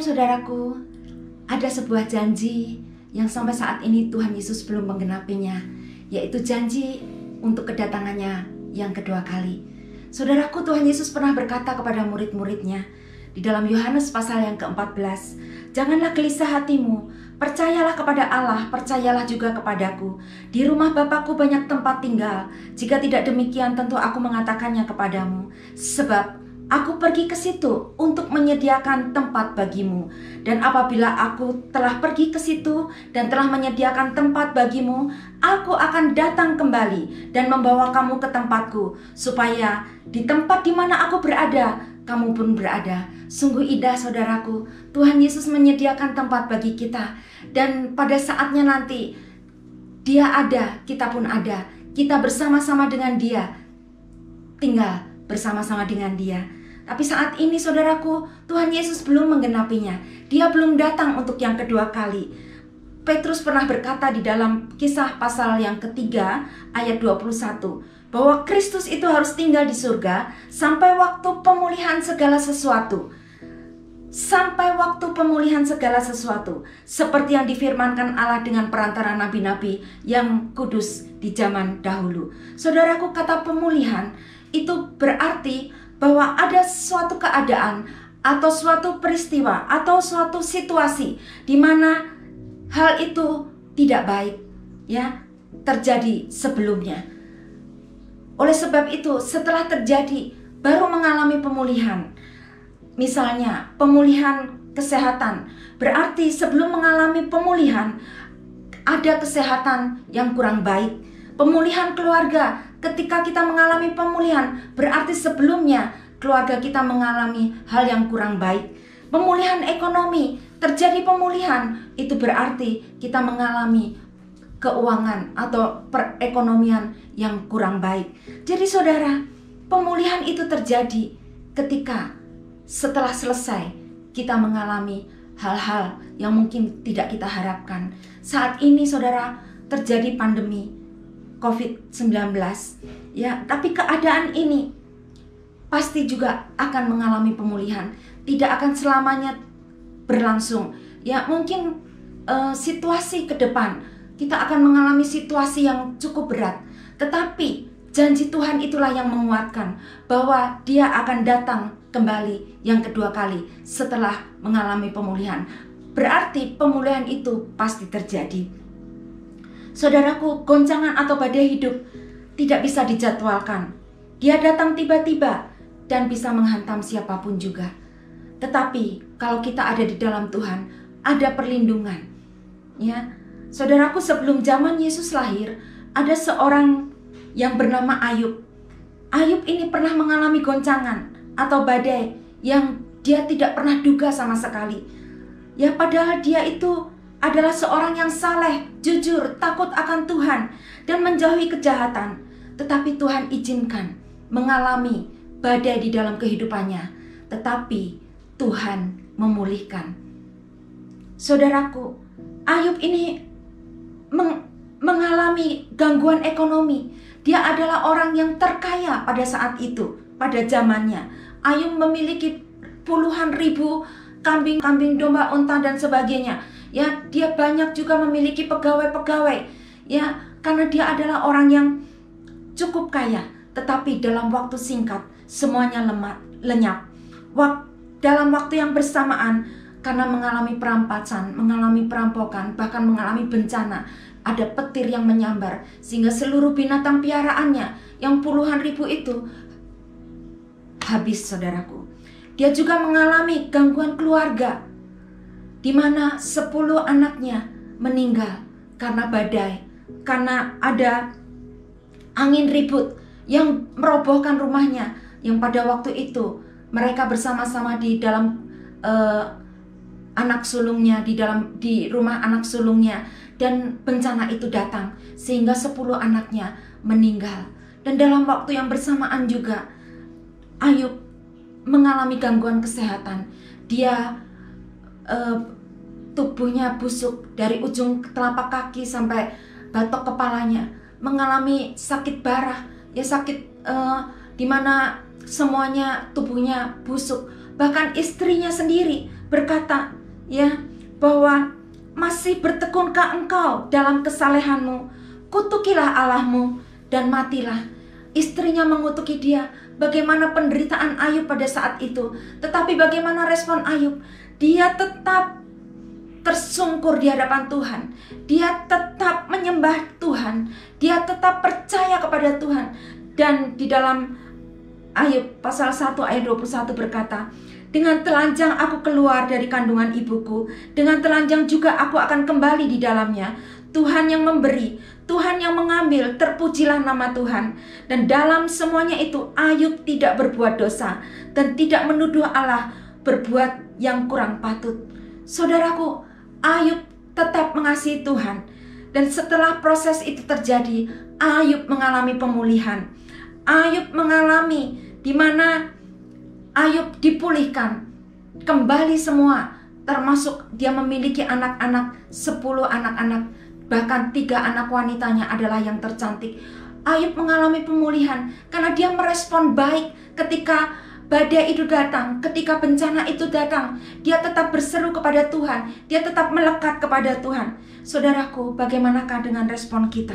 Shalom saudaraku, ada sebuah janji yang sampai saat ini Tuhan Yesus belum menggenapinya, yaitu janji untuk kedatangannya yang kedua kali. Saudaraku, Tuhan Yesus pernah berkata kepada murid-muridnya di dalam Yohanes pasal yang ke-14, "Janganlah gelisah hatimu, percayalah kepada Allah, percayalah juga kepadaku. Di rumah Bapakku banyak tempat tinggal. Jika tidak demikian, tentu aku mengatakannya kepadamu, sebab Aku pergi ke situ untuk menyediakan tempat bagimu. Dan apabila aku telah pergi ke situ dan telah menyediakan tempat bagimu, aku akan datang kembali dan membawa kamu ke tempatku, supaya di tempat di mana aku berada, kamu pun berada. Sungguh indah saudaraku, Tuhan Yesus menyediakan tempat bagi kita. Dan pada saatnya nanti, dia ada, kita pun ada. Kita bersama-sama dengan dia, tinggal bersama-sama dengan dia. Tapi saat ini saudaraku, Tuhan Yesus belum menggenapinya. Dia belum datang untuk yang kedua kali. Petrus pernah berkata di dalam kisah pasal yang ketiga ayat 21 bahwa Kristus itu harus tinggal di surga sampai waktu pemulihan segala sesuatu. Sampai waktu pemulihan segala sesuatu seperti yang difirmankan Allah dengan perantara nabi-nabi yang kudus di zaman dahulu. Saudaraku, kata pemulihan itu berarti bahwa ada suatu keadaan atau suatu peristiwa atau suatu situasi di mana hal itu tidak baik ya terjadi sebelumnya. Oleh sebab itu, setelah terjadi baru mengalami pemulihan. Misalnya, pemulihan kesehatan berarti sebelum mengalami pemulihan ada kesehatan yang kurang baik. Pemulihan keluarga ketika kita mengalami pemulihan, berarti sebelumnya keluarga kita mengalami hal yang kurang baik. Pemulihan ekonomi, terjadi pemulihan, itu berarti kita mengalami keuangan atau perekonomian yang kurang baik. Jadi saudara, pemulihan itu terjadi ketika setelah selesai kita mengalami hal-hal yang mungkin tidak kita harapkan. Saat ini saudara terjadi pandemi COVID-19 ya tapi keadaan ini pasti juga akan mengalami pemulihan. Tidak akan selamanya berlangsung. Ya mungkin uh, situasi ke depan kita akan mengalami situasi yang cukup berat. Tetapi janji Tuhan itulah yang menguatkan bahwa dia akan datang kembali yang kedua kali setelah mengalami pemulihan. Berarti pemulihan itu pasti terjadi Saudaraku, goncangan atau badai hidup tidak bisa dijadwalkan. Dia datang tiba-tiba dan bisa menghantam siapa pun juga. Tetapi kalau kita ada di dalam Tuhan, ada perlindungan. Ya. Saudaraku, sebelum zaman Yesus lahir, ada seorang yang bernama Ayub. Ayub ini pernah mengalami goncangan atau badai yang dia tidak pernah duga sama sekali. Ya padahal dia itu adalah seorang yang saleh, jujur, takut akan Tuhan, dan menjauhi kejahatan. Tetapi Tuhan izinkan mengalami badai di dalam kehidupannya, tetapi Tuhan memulihkan. Saudaraku, Ayub ini meng mengalami gangguan ekonomi. Dia adalah orang yang terkaya pada saat itu, pada zamannya. Ayub memiliki puluhan ribu kambing-kambing domba, unta dan sebagainya ya dia banyak juga memiliki pegawai-pegawai. Ya karena dia adalah orang yang cukup kaya tetapi dalam waktu singkat semuanya lemah lenyap. Wak, dalam waktu yang bersamaan karena mengalami perampasan, mengalami perampokan, bahkan mengalami bencana, ada petir yang menyambar sehingga seluruh binatang piaraannya yang puluhan ribu itu habis saudaraku. Dia juga mengalami gangguan keluarga, di mana sepuluh anaknya meninggal karena badai, karena ada angin ribut yang merobohkan rumahnya yang pada waktu itu mereka bersama-sama di dalam uh, anak sulungnya di dalam di rumah anak sulungnya dan bencana itu datang sehingga sepuluh anaknya meninggal. Dan dalam waktu yang bersamaan juga Ayub mengalami gangguan kesehatan. Dia uh, tubuhnya busuk dari ujung telapak kaki sampai batok kepalanya mengalami sakit parah ya sakit uh, di mana semuanya tubuhnya busuk bahkan istrinya sendiri berkata, ya, bahwa masih bertekunkah engkau dalam kesalehanmu? Kutukilah Allahmu dan matilah. Istrinya mengutuki dia. Bagaimana penderitaan Ayub pada saat itu, tetapi bagaimana respon Ayub? Dia tetap tersungkur di hadapan Tuhan. Dia tetap menyembah Tuhan. Dia tetap percaya kepada Tuhan. Dan di dalam Ayub pasal 1 ayat 21 berkata, dengan telanjang aku keluar dari kandungan ibuku, dengan telanjang juga aku akan kembali di dalamnya. Tuhan yang memberi, Tuhan yang mengambil, terpujilah nama Tuhan. Dan dalam semuanya itu Ayub tidak berbuat dosa dan tidak menuduh Allah berbuat yang kurang patut. Saudaraku, Ayub tetap mengasihi Tuhan. Dan setelah proses itu terjadi, Ayub mengalami pemulihan. Ayub mengalami di mana Ayub dipulihkan kembali semua termasuk dia memiliki anak-anak 10 anak-anak bahkan tiga anak wanitanya adalah yang tercantik Ayub mengalami pemulihan karena dia merespon baik ketika badai itu datang, ketika bencana itu datang, dia tetap berseru kepada Tuhan, dia tetap melekat kepada Tuhan. Saudaraku, bagaimanakah dengan respon kita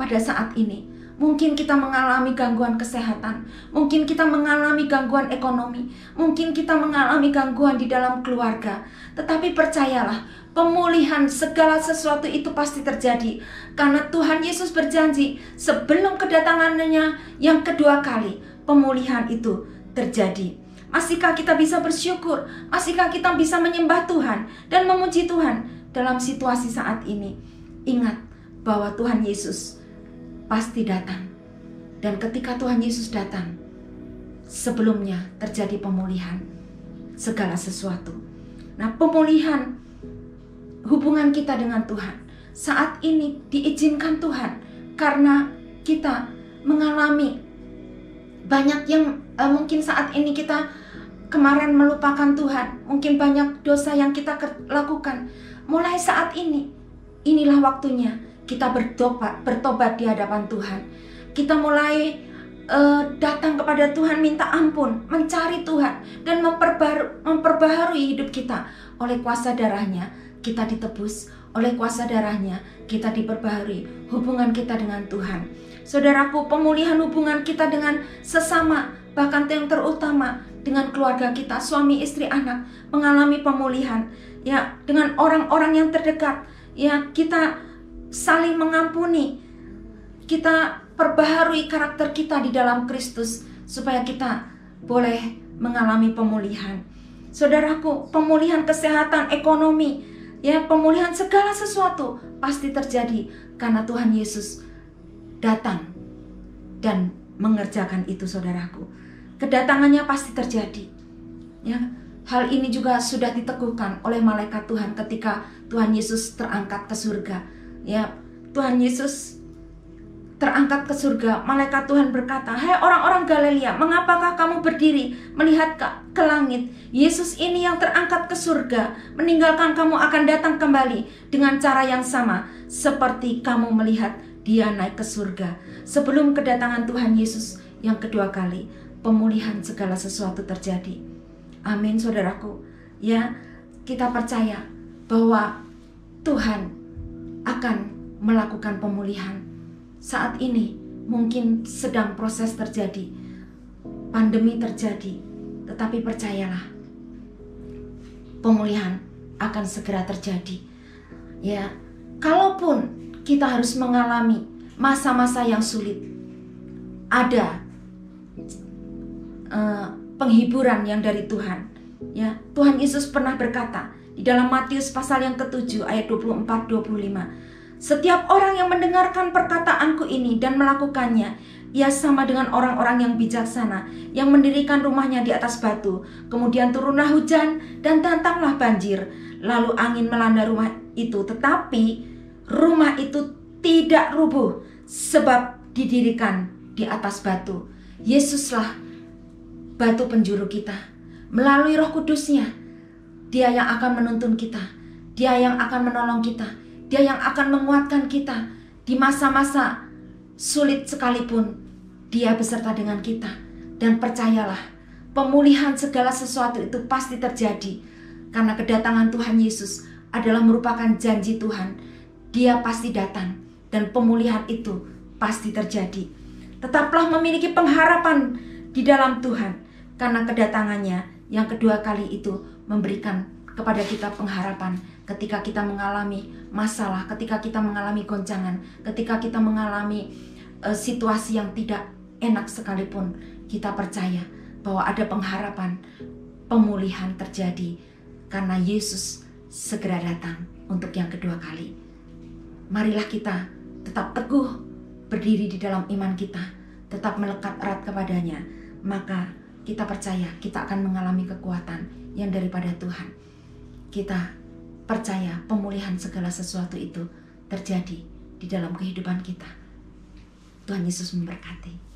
pada saat ini? Mungkin kita mengalami gangguan kesehatan, mungkin kita mengalami gangguan ekonomi, mungkin kita mengalami gangguan di dalam keluarga. Tetapi percayalah, pemulihan segala sesuatu itu pasti terjadi karena Tuhan Yesus berjanji sebelum kedatangannya yang kedua kali, pemulihan itu terjadi. Masihkah kita bisa bersyukur? Masihkah kita bisa menyembah Tuhan dan memuji Tuhan dalam situasi saat ini? Ingat bahwa Tuhan Yesus pasti datang. Dan ketika Tuhan Yesus datang, sebelumnya terjadi pemulihan segala sesuatu. Nah, pemulihan hubungan kita dengan Tuhan saat ini diizinkan Tuhan karena kita mengalami banyak yang uh, mungkin saat ini kita kemarin melupakan Tuhan, mungkin banyak dosa yang kita lakukan. Mulai saat ini, inilah waktunya kita bertobat, bertobat di hadapan Tuhan. Kita mulai uh, datang kepada Tuhan minta ampun, mencari Tuhan dan memperbaru, memperbaharui hidup kita oleh kuasa darahnya. Kita ditebus oleh kuasa darahnya, kita diperbaharui hubungan kita dengan Tuhan. Saudaraku, pemulihan hubungan kita dengan sesama, bahkan yang terutama dengan keluarga kita, suami, istri, anak, mengalami pemulihan. Ya, dengan orang-orang yang terdekat, ya kita saling mengampuni. Kita perbaharui karakter kita di dalam Kristus supaya kita boleh mengalami pemulihan. Saudaraku, pemulihan kesehatan ekonomi, ya pemulihan segala sesuatu pasti terjadi karena Tuhan Yesus datang dan mengerjakan itu saudaraku. Kedatangannya pasti terjadi. Ya, hal ini juga sudah diteguhkan oleh malaikat Tuhan ketika Tuhan Yesus terangkat ke surga ya Tuhan Yesus terangkat ke surga, malaikat Tuhan berkata, "Hai orang-orang Galilea, mengapakah kamu berdiri melihat ke, ke langit? Yesus ini yang terangkat ke surga, meninggalkan kamu akan datang kembali dengan cara yang sama seperti kamu melihat dia naik ke surga." Sebelum kedatangan Tuhan Yesus yang kedua kali, pemulihan segala sesuatu terjadi. Amin, saudaraku. Ya, kita percaya bahwa Tuhan akan melakukan pemulihan. Saat ini mungkin sedang proses terjadi, pandemi terjadi, tetapi percayalah, pemulihan akan segera terjadi. Ya, kalaupun kita harus mengalami masa-masa yang sulit, ada uh, penghiburan yang dari Tuhan. Ya, Tuhan Yesus pernah berkata, di dalam Matius pasal yang ketujuh ayat 24-25. Setiap orang yang mendengarkan perkataanku ini dan melakukannya, ia sama dengan orang-orang yang bijaksana yang mendirikan rumahnya di atas batu. Kemudian turunlah hujan dan datanglah banjir. Lalu angin melanda rumah itu, tetapi rumah itu tidak rubuh sebab didirikan di atas batu. Yesuslah batu penjuru kita. Melalui roh kudusnya, dia yang akan menuntun kita. Dia yang akan menolong kita. Dia yang akan menguatkan kita di masa-masa sulit sekalipun. Dia beserta dengan kita. Dan percayalah pemulihan segala sesuatu itu pasti terjadi karena kedatangan Tuhan Yesus adalah merupakan janji Tuhan. Dia pasti datang dan pemulihan itu pasti terjadi. Tetaplah memiliki pengharapan di dalam Tuhan karena kedatangannya yang kedua kali itu memberikan kepada kita pengharapan ketika kita mengalami masalah, ketika kita mengalami goncangan, ketika kita mengalami uh, situasi yang tidak enak sekalipun, kita percaya bahwa ada pengharapan pemulihan terjadi karena Yesus segera datang untuk yang kedua kali. Marilah kita tetap teguh berdiri di dalam iman kita, tetap melekat erat kepadanya, maka kita percaya kita akan mengalami kekuatan yang daripada Tuhan. Kita percaya pemulihan segala sesuatu itu terjadi di dalam kehidupan kita. Tuhan Yesus memberkati.